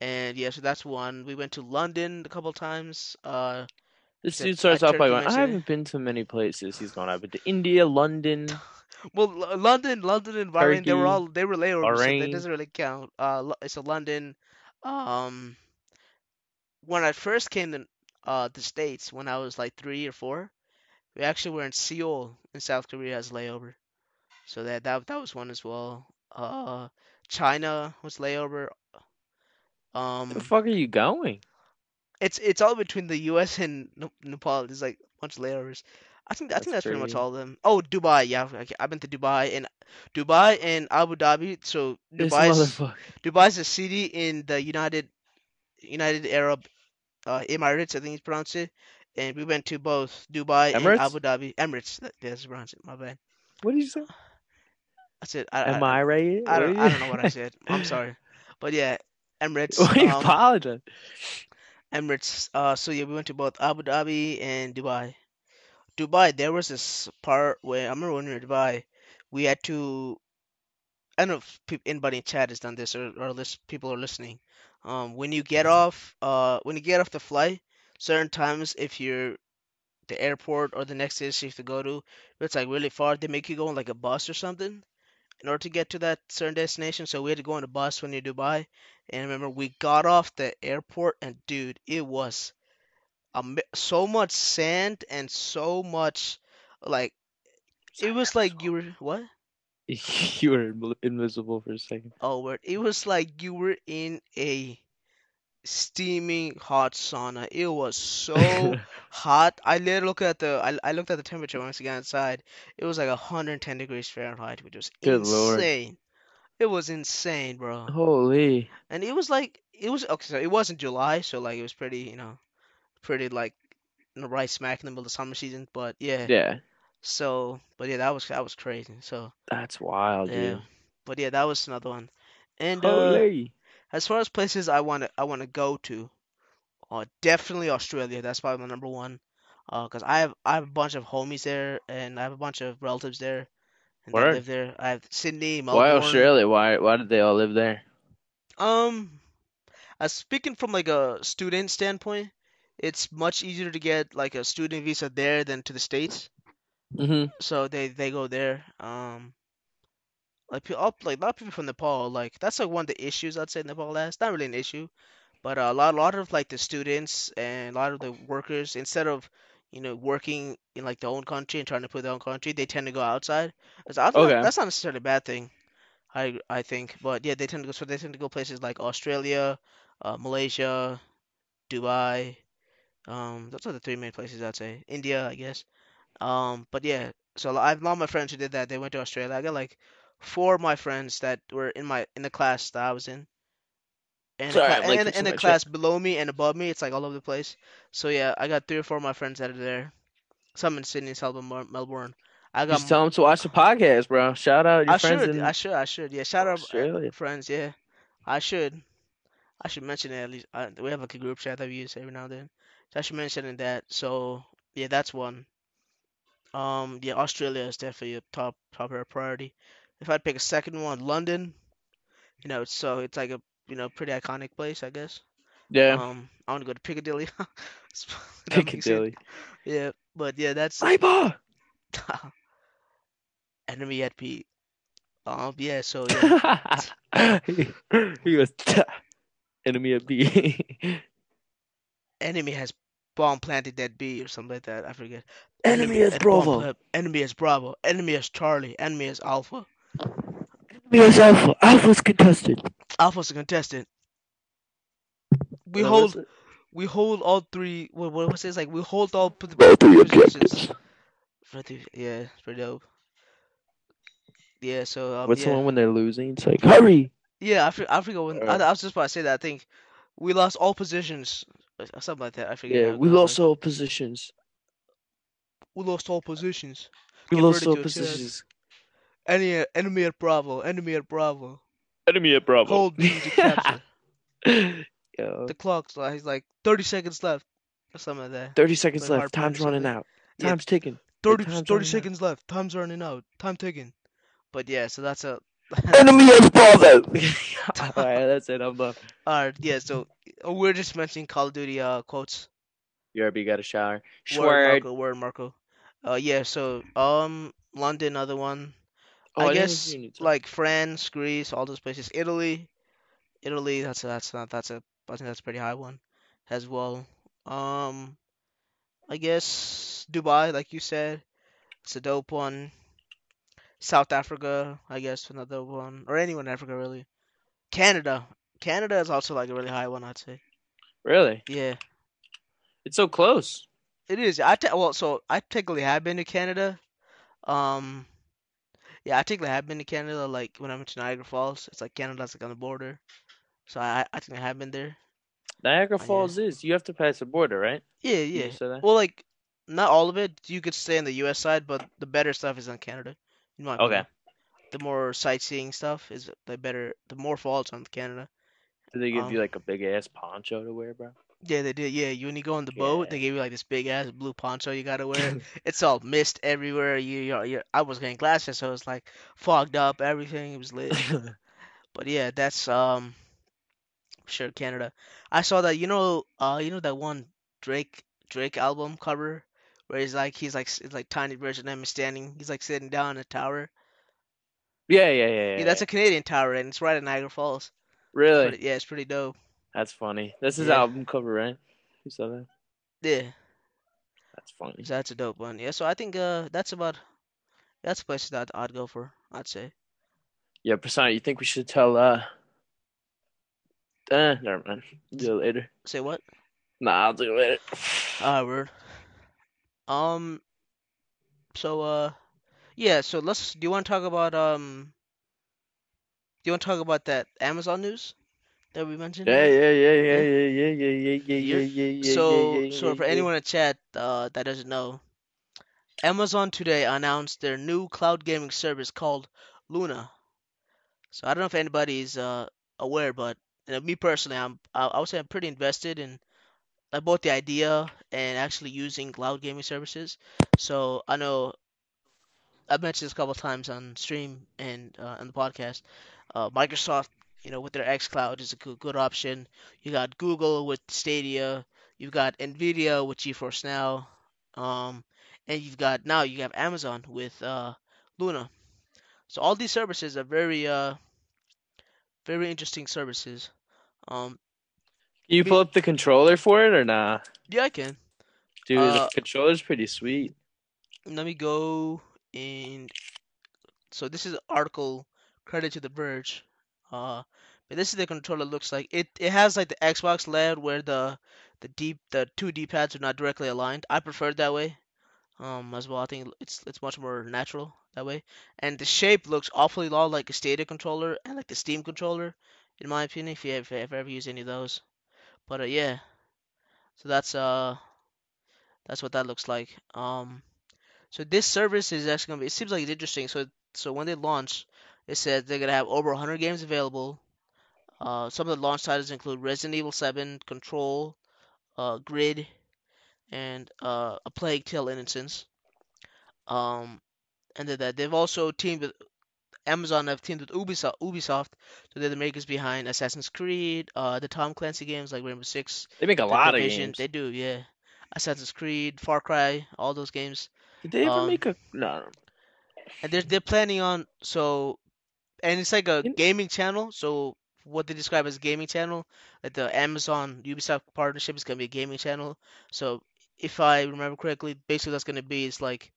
And yeah, so that's one. We went to London a couple times. Uh, This dude starts off by going, I haven't been to many places. He's gone. I've been to India, London. well, London, London and Bahrain, they were all they were layovers, so that doesn't really count. Uh, so London, um, when I first came to uh the States when I was like three or four, we actually were in Seoul in South Korea as layover. So that that that was one as well. Uh, China was layover. Where Um, the fuck are you going? it's it's all between the U.S. and Nepal. There's like a bunch of layovers. I think I think That's that's pretty much all of them. Oh, Dubai, yeah, okay, I've been to Dubai and Dubai and Abu Dhabi. So Dubai, Dubai's motherfucker. Dubai's a city in the United United Arab uh, Emirates, I think it's pronounced it. And we went to both Dubai and Abu Dhabi. Emirates, that, that's pronounced it. My bad. What did you say? That's it. I, Am I, I right? I don't I don't know what I said. I'm sorry, but yeah, Emirates. Why um, apologize? Emirates. Uh, so yeah, we went to both Abu Dhabi and Dubai. Dubai, there was this part where I remember when we were in Dubai, we had to. I don't know if anybody in chat has done this or or lis- people are listening. Um, when you get off, uh, when you get off the flight, certain times if you're the airport or the next station you have to go to, if it's like really far, they make you go on like a bus or something in order to get to that certain destination. So we had to go on a bus when you're Dubai. And I remember we got off the airport, and dude, it was a, so much sand and so much like it was like you were what? you were invisible for a second. Oh, word. It was like you were in a steaming hot sauna. It was so hot. I literally looked at the I, I looked at the temperature once again outside. It was like 110 degrees Fahrenheit, which was Good lord. insane. It was insane, bro. Holy. And it was like it was okay. So it wasn't July, so like it was pretty, you know, pretty like you know, right smack in the middle of the summer season. But yeah, Yeah, so but yeah, that was that was crazy. So that's wild, yeah, dude. but yeah, that was another one. And uh, Holy. As far as places I want to I want to go to, uh, definitely Australia. That's probably my number one. Uh, cause I have I have a bunch of homies there, and I have a bunch of relatives there, and they live there. I have Sydney, Melbourne. Why Australia? Why why did they all live there? Um, as speaking from like a student standpoint, it's much easier to get like a student visa there than to the States. Mm-hmm. So they they go there. Um, like pe- up like a lot of people from Nepal, like that's like one of the issues I'd say Nepal has. Not really an issue, but a lot a lot of like the students and a lot of the workers instead of you know working in like their own country and trying to put their own country, they tend to go outside. That's, that's not, that's not necessarily a bad thing. I I think, but yeah, they tend to go so they tend to go places like Australia, uh, Malaysia, Dubai. Um, those are the three main places I'd say. India, I guess. Um, but yeah, so I have a lot of my friends who did that. They went to Australia. I got like four of my friends that were in my in the class that I was in. and the Sorry, cla- I'm, and, the my shit. class below me and above me, it's like all over the place. So yeah, I got three or four of my friends that are there. Some in Sydney, some in Melbourne. I got. Just tell them to watch the podcast, bro. Shout out your I friends should. in I should. I should. Yeah. Shout out uh, Australia. friends. Yeah. I should. I should mention it at least. I, we have like a group chat that we use every now and then. So I should mention in that. So yeah, that's one. Um. Yeah. Australia is definitely a top top priority. If I'd pick a second one, London. You know, it's so it's like a you know pretty iconic place, I guess. Yeah, Um. I want to go to Piccadilly. That makes it- Piccadilly. Yeah. But yeah, that's Sniper! enemy at P. Um. Yeah. So yeah. he, he goes, enemy at B. enemy has bomb planted that B or something like that. I forget. Enemy is at bomb Bravo. enemy is Bravo. Enemy is Charlie. Enemy is Alpha. Enemy is Alpha. Alpha's contested. Alpha's a contestant. We What hold was it? we hold all three. What what was this like? We hold all p- All three positions. objectives. For the- Yeah, it's pretty dope. Yeah. So um, What's yeah. the one when they're losing? It's like, hurry! Yeah, I, for, I forget when. I, Uh, I was just about to say that. I think we lost all positions, or something like that. I forget. Yeah, how it we goes, lost like, all positions. we lost all positions. We Get lost ready all to attack. positions. Enemy, enemy at Bravo. Enemy at Bravo. Enemy at Bravo. Hold B to capture. Yo, the clock's like he's like 30 seconds left or something like that 30 seconds like left. Time's running something. out. Yeah. Time's ticking. 30, time's 30 running out. seconds left time's running out time ticking but yeah so that's a Enemy at Bravo! Alright, that's it. I'm done. alright yeah so uh, we're just mentioning call of duty uh quotes You already got a shower. word marco word marco uh yeah so um london another one Oh, i didn't guess see any time. like france greece all those places. Italy italy that's a, that's not that's a i think that's a pretty high one as well. Um i guess dubai like you said it's a dope one. South africa i guess another one or anyone in africa really. Canada canada is also like a really high one i'd say. Really? yeah. It's so close. it is. I te- well so i technically have been to canada. Um yeah i technically have been to canada like when i went to niagara falls it's like canada's like on the border so i i think i have been there Niagara yeah. Falls is. You have to pass the border, right? Yeah, yeah. that? Well, like not all of it. You could stay on the U.S. side, but the better stuff is on Canada. In my Okay. opinion. The more sightseeing stuff is the better. The more falls on Canada. Did they give Um, you like a big ass poncho to wear, bro? Yeah, they did. Yeah, you when you go on the boat, they gave you like this big ass blue poncho you gotta wear. it's all mist everywhere. You, you're, you're, I was getting glasses, so it's like fogged up. Everything it was lit. But yeah, that's um, sure Canada. I saw that. You know, uh, you know that one Drake Drake album cover where he's like he's like it's like tiny version of him standing. He's like sitting down in a tower. yeah, yeah, yeah, yeah. Yeah, that's a Canadian tower, and it's right at Niagara Falls. really. Pretty- yeah, it's pretty dope. That's funny. That's his Yeah. album cover, right? You saw that? Yeah, That's funny. that's a dope one. Yeah, so I think uh that's about that's places that I'd go for. I'd say. Yeah, Prasanna, you think we should tell uh Eh, never mind. Do it later. Say what? Nah, I'll do it later. Ah, word. Um. So uh, yeah. So let's. Do you want to talk about um? Do you want to talk about that Amazon news that we mentioned? Yeah, yeah, yeah, yeah, Yeah. yeah, yeah, yeah, yeah, yeah, yeah, So, so for anyone in chat uh, that doesn't know, Amazon today announced their new cloud gaming service called Luna. So I don't know if anybody's uh, aware, but you know, me personally, I'm I, I would say I'm pretty invested in like both the idea and actually using cloud gaming services. So I know I've mentioned this a couple of times on stream and uh, on the podcast. Uh, Microsoft, you know, with their xCloud is a good, good option. You got Google with Stadia. You've got Nvidia with GeForce Now, um, and you've got now you have Amazon with uh, Luna. So all these services are very uh, very interesting services. Um, Can you pull up the controller for it or nah? yeah, I can. Dude, Uh, the controller's pretty sweet. Let me go in. So this is an article credit to The Verge. Uh, but this is the controller looks like. It it has like the Xbox layout where the the deep the two D pads are not directly aligned. I prefer it that way. Um, as well, I think it's it's much more natural that way. And the shape looks awfully lot like a Stadia controller and like the Steam controller. in my opinion, if you have, if ever used any of those. But uh, yeah, so that's uh that's what that looks like. Um, so this service is actually gonna be. It seems like it's interesting. So so when they launch, it says they're gonna have over 100 games available. Uh, some of the launch titles include Resident Evil 7, Control, uh, Grid, and uh, A Plague Tale: Innocence. Um, and that they've also teamed with Amazon. Have teamed with Ubisoft. Ubisoft, so they're the makers behind Assassin's Creed, uh, the Tom Clancy games like Rainbow Six, They make a lot of games. They do, yeah. Assassin's Creed, Far Cry, all those games. Did they ever Um, make a no? And they're they're planning on so, and it's like a gaming channel. So what they describe as a gaming channel, like the Amazon Ubisoft partnership is gonna be a gaming channel. So if I remember correctly, basically that's gonna be is like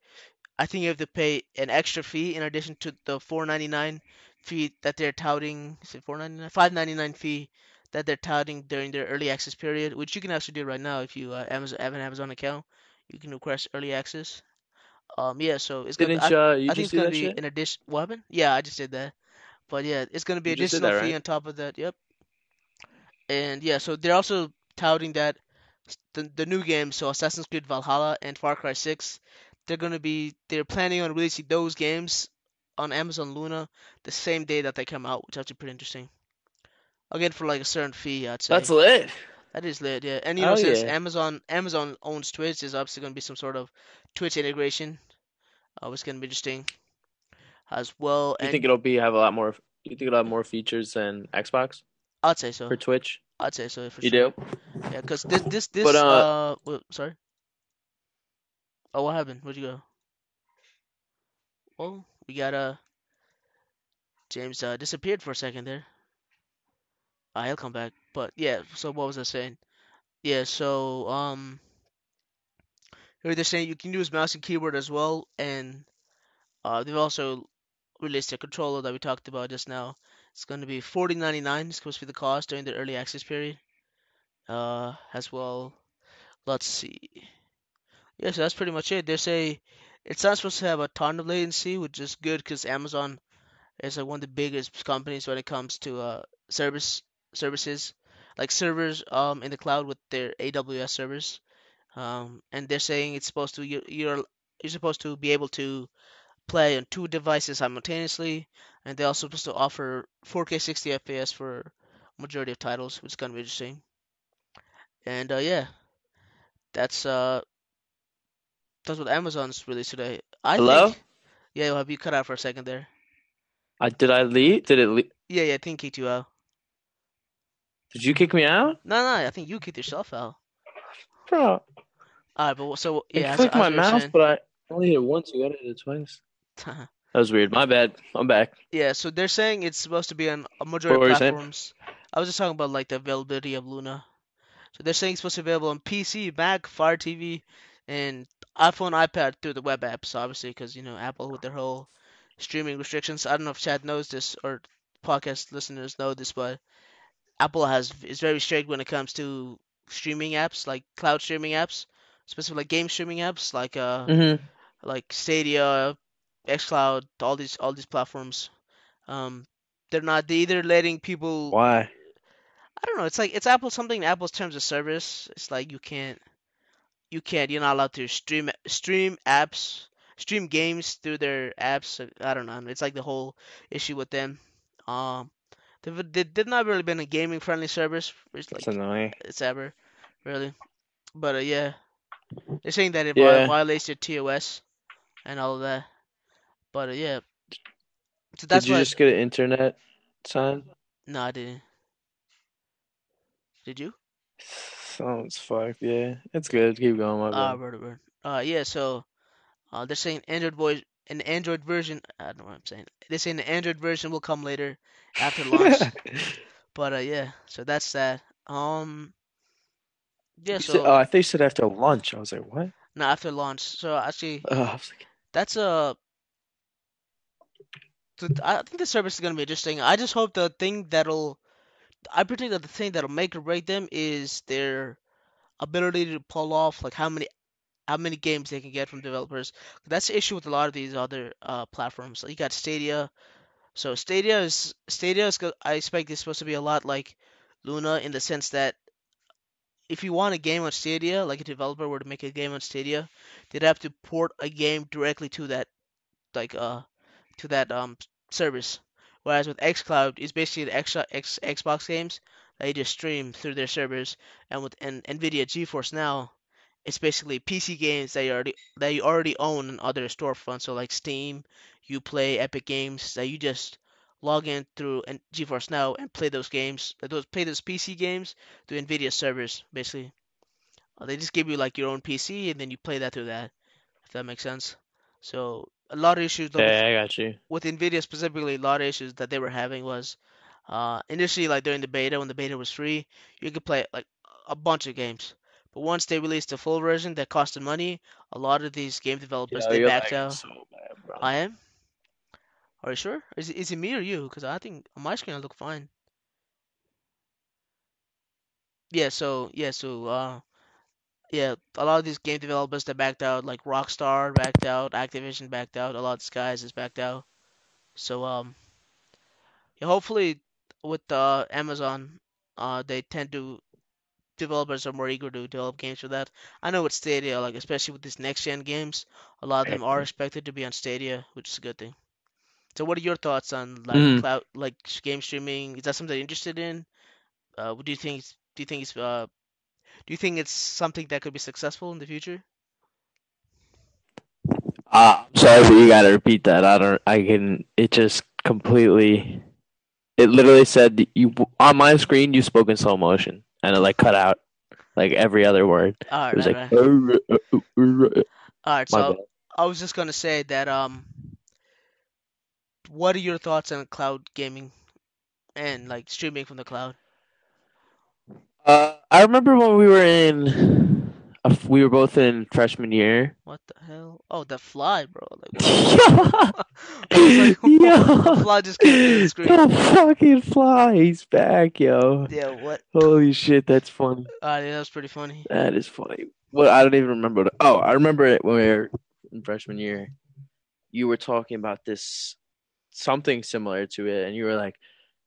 I think you have to pay an extra fee in addition to the 4.99 fee that they're touting. Is it 4.99? 5.99 fee that they're touting during their early access period, which you can actually do right now if you uh, Amazon have an Amazon account. You can request early access. Um, yeah, so it's gonna. Didn't I, uh, I think it's gonna be shit? an addition. What happened? Yeah, I just did that. But yeah, it's gonna be You additional that, fee right? on top of that. Yep. And yeah, so they're also touting that the the new games, so Assassin's Creed Valhalla and Far Cry 6, they're gonna be they're planning on releasing those games on Amazon Luna the same day that they come out, which is actually pretty interesting. Again, for like a certain fee, I'd say. That's lit. That is lit, yeah. And you know, Oh, since yeah. Amazon Amazon owns Twitch, there's obviously gonna be some sort of Twitch integration, uh, which is gonna be interesting as well. You And think it'll be have a lot more? You think it'll have more features than Xbox I'd say so. for Twitch? I'd say so for You sure. do? Yeah, because this this this But, uh, uh, well, sorry. Oh, what happened? Where'd you go? Well, we got uh James uh disappeared for a second there. Uh, he'll come back. But yeah, so what was I saying? Yeah, so um here they're saying you can use mouse and keyboard as well, and uh they've also released a controller that we talked about just now. It's going to be 40.99. It's supposed to be the cost during the early access period. Uh, as well. Let's see. Yeah, so that's pretty much it. They say it's not supposed to have a ton of latency, which is good because Amazon is like one of the biggest companies when it comes to uh service services, like servers um in the cloud with their AWS servers. Um, and they're saying it's supposed to you you're you're supposed to be able to play on two devices simultaneously, and they're also supposed to offer 4K 60 FPS for majority of titles, which is gonna be interesting. And uh, yeah, that's uh that's what Amazon's released today. I Hello? think. Yeah, you'll have you cut out for a second there. I did I leave? Did it? Le Yeah, yeah, I think kicked you out. did you kick me out, No, no, I think you kicked yourself out. bro? Alright, but so yeah, as, clicked my mouse, saying- but I only hit it once. You hit it twice. That was weird. My bad. I'm back. Yeah, so they're saying it's supposed to be on a majority of platforms. I was just talking about like the availability of Luna. So they're saying it's supposed to be available on PC, Mac, Fire TV, and iPhone, iPad through the web apps, obviously, because you know Apple with their whole streaming restrictions. I don't know if chat knows this or podcast listeners know this, but Apple has is very strict when it comes to streaming apps, like cloud streaming apps, specifically like game streaming apps, like uh Mm-hmm. like Stadia, XCloud, all these all these platforms. Um, they're not they either letting people Why? I don't know. It's like it's Apple something in Apple's terms of service. It's like you can't you can't you're not allowed to stream stream apps stream games through their apps. I don't know. It's like the whole issue with them. Um, they've they, they've not really been a gaming friendly service. It's That's like annoying. it's ever really. But uh, yeah, they're saying that it Yeah. violates your TOS and all that. But uh, yeah, so that's Did you just get an internet sign? No, I didn't. Did you? Sounds fucked. Yeah, it's good. Keep going, my Ah, bad. word, word. Uh, yeah. So, uh, they're saying Android voice, an Android version. I don't know what I'm saying. They're saying the Android version will come later after launch. But uh, yeah. So that's that. Um, yeah. You So said- oh, I think you said after lunch. I was like, what? no, after launch. So actually, Oh, I was like, that's a. I think the service is gonna be interesting. I just hope the thing that'll, I predict that the thing that'll make or break them is their ability to pull off like how many how many games they can get from developers. That's the issue with a lot of these other uh, platforms. Like you got Stadia, So Stadia is Stadia is I expect it's supposed to be a lot like Luna in the sense that if you want a game on Stadia, like a developer were to make a game on Stadia, they'd have to port a game directly to that like uh to that um service. Whereas with xCloud, it's basically the extra X, Xbox games that you just stream through their servers, and with and Nvidia GeForce Now, it's basically PC games that you already that you already own in other storefronts, so like Steam, Uplay, Epic Games, that you just log in through and GeForce Now and play those games, those play those PC games through Nvidia servers, basically. Uh, they just give you like your own PC and then you play that through that, if that makes sense. So a lot of issues with Yeah, I got you. with Nvidia specifically, a lot of issues that they were having was uh, initially like during the beta when the beta was free, you could play like a bunch of games. But once they released the full version that costed money, a lot of these game developers Yo, they you're backed lagging out. so bad, bro. I am. Are you sure? Is it, is it me or you? Because I think on my screen I look fine. Yeah. So yeah. So uh, yeah. A lot of these game developers that backed out, like Rockstar backed out, Activision backed out, a lot of these guys is backed out. So um, yeah, hopefully with uh, Amazon, uh, they tend to developers are more eager to develop games for that. I know with Stadia, like especially with these next gen games, a lot of them are expected to be on Stadia, which is a good thing. So, what are your thoughts on like Mm. cloud, like game streaming? Is that something you're interested in? Uh, what do you think? Do you think it's uh, do you think it's something that could be successful in the future? Uh, sorry, but you gotta repeat that. I don't. I can. It just completely. It literally said you on my screen. You spoke in slow motion, and it like cut out like every other word. All right, It was right, like. right. All right. So. I was just gonna say that um, what are your thoughts on cloud gaming and like streaming from the cloud? Uh, I remember when we were in. We were both in freshman year. What the hell? Oh, the fly, bro. Like, what? Yeah. I was like, Yo. the fly just came through the screen. The fucking fly, he's back, yo. Yeah, what? Holy shit, that's funny. Uh, yeah, that was pretty funny. That is funny. Well, I don't even remember. The, oh, I remember it when we were in freshman year. You were talking about this something similar to it, and you were like,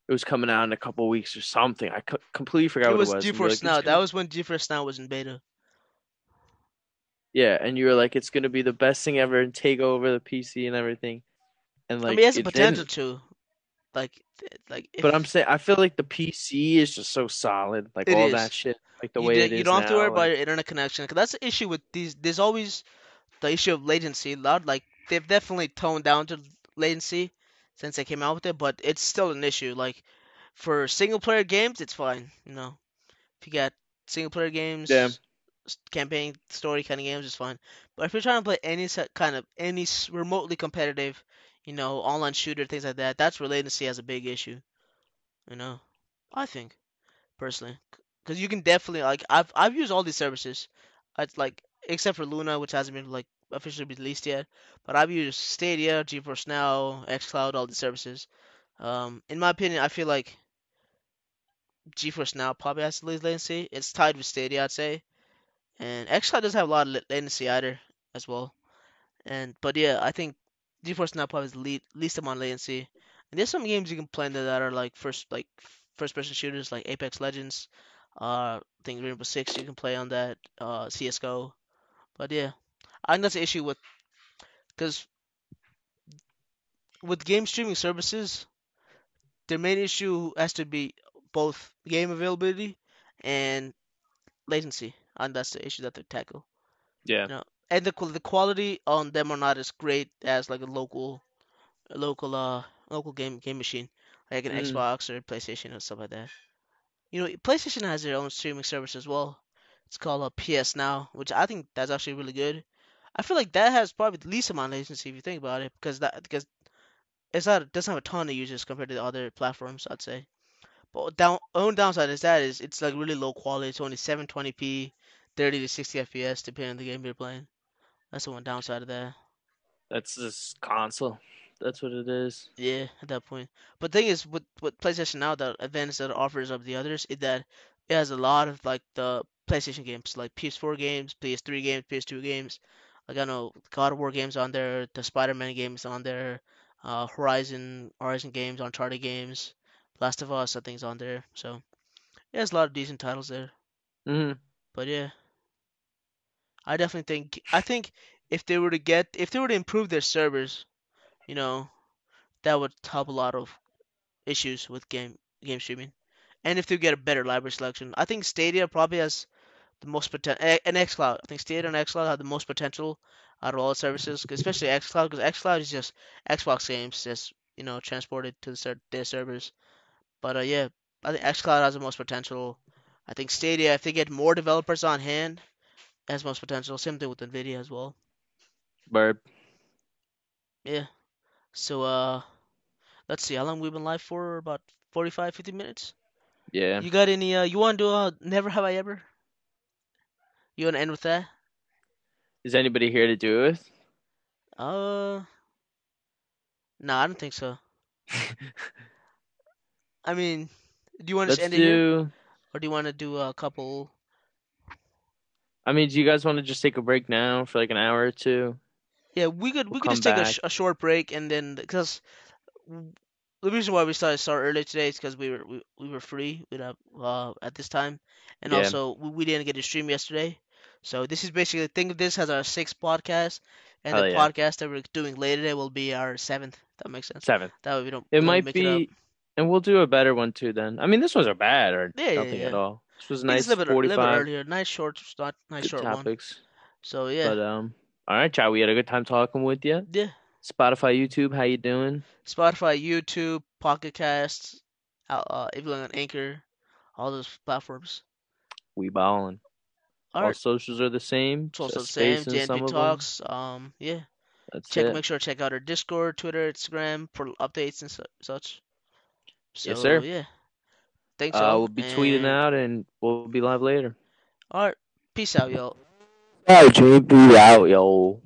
it was coming out in a couple weeks or something. I co- completely forgot It what was it was. GeForce like, Now. That gonna-" was when GeForce Now was in beta. yeah, and you were like, it's gonna be the best thing ever and take over the PC and everything. And I like, mean, it has the it potential didn't. to, like, like if But I'm saying, I feel like the PC is just so solid, like It all is. that shit, like the you, way d- it is you don't have to now, worry about your internet connection. 'cause that's the issue with these. There's always the issue of latency. Lot like they've definitely toned down to latency since they came out with it, but it's still an issue. Like for single player games, it's fine. You know, if you got single player games, Yeah. campaign story kind of games, it's fine. But if you're trying to play any kind of any remotely competitive, you know, online shooter things like that, that's where latency has a big issue. You know, I think personally, because you can definitely like I've I've used all these services. It's like except for Luna, which hasn't been like officially released yet, but I've used Stadia, GeForce Now, XCloud, all these services. Um, in my opinion, I feel like GeForce Now probably has the least latency. It's tied with Stadia, I'd say, and XCloud doesn't have a lot of latency either, as well. And but yeah, I think GeForce Now probably has the least amount of latency. And there's some games you can play that are like first like first person shooters like Apex Legends. Uh, I think Rainbow Six you can play on that. Uh, CS:GO. But yeah, I think that's the issue with because with game streaming services, their main issue has to be both game availability and latency, and that's the issue that they tackle. yeah. No. And the the quality on them are not as great as like a local, a local uh local game game machine like an Mm. Xbox or PlayStation or stuff like that. You know, PlayStation has their own streaming service as well. It's called uh, PS Now, which I think that's actually really good. I feel like that has probably the least amount of latency if you think about it, because that because it's not it doesn't have a ton of users compared to the other platforms. I'd say. But down own downside is that is it's like really low quality. It's only 720p, 30 to 60 FPS depending on the game you're playing. That's the one downside of that. That's this console. That's what it is. Yeah, at that point. But the thing is, with with PlayStation Now, the advantage that it offers of the others is that it has a lot of like the PlayStation games, like PS4 games, PS3 games, PS2 games. Like I know God of War games on there, the Spider-Man games on there, uh, Horizon, Horizon games, Uncharted games, Last of Us, I think is on there. So yeah, there's a lot of decent titles there. hmm But yeah, I definitely think I think if they were to get if they were to improve their servers, you know, that would help a lot of issues with game game streaming. And if they get a better library selection, I think Stadia probably has the most potential. And XCloud, I think Stadia and XCloud have the most potential out of all the services, especially XCloud, because XCloud is just Xbox games just you know transported to the their servers. But uh, yeah, I think XCloud has the most potential. I think Stadia, if they get more developers on hand, has most potential. Same thing with Nvidia as well. Burp. Yeah. So uh, let's see, how long we've been live for? About 45, 50 minutes. Yeah. You got any? Uh, you want to do uh, never have I ever? You want to end with that? Is anybody here to do it? Uh, no, I don't think so. I mean, do you want to end it here, do. or do you want to do a couple? I mean, do you guys want to just take a break now for like an hour or two? Yeah, we could We'll we could just take a, sh- a short break and then because the reason why we started start early today is because we were we, we were free with uh, uh at this time, and Yeah. also we, we didn't get to stream yesterday. So this is basically think of this as our sixth podcast, and Hell the yeah. podcast that we're doing later today will be our seventh. That makes sense. Seventh. That way we don't. It we don't might make it up. be, and we'll do a better one too then. I mean, this wasn't bad or Yeah, yeah, nothing yeah. at all. This was nice, a little bit, a little bit 45 earlier. Nice short, not nice short one. topics. So yeah, But um, all right, chat, we had a good time talking with you. yeah. Spotify, YouTube, how you doing? Spotify, YouTube, Pocket Casts, uh, if you on Anchor, all those platforms. We ballin'. All All right, socials are the same. it's also the same. space in JNP. Talks. Um, yeah. That's Check, it. make sure to check out our Discord, Twitter, Instagram for updates and su- such. So Yes, sir. yeah, thanks Uh, y'all. we'll be tweeting out and we'll be live later. All right, peace out, y'all. All right, JP out, yo.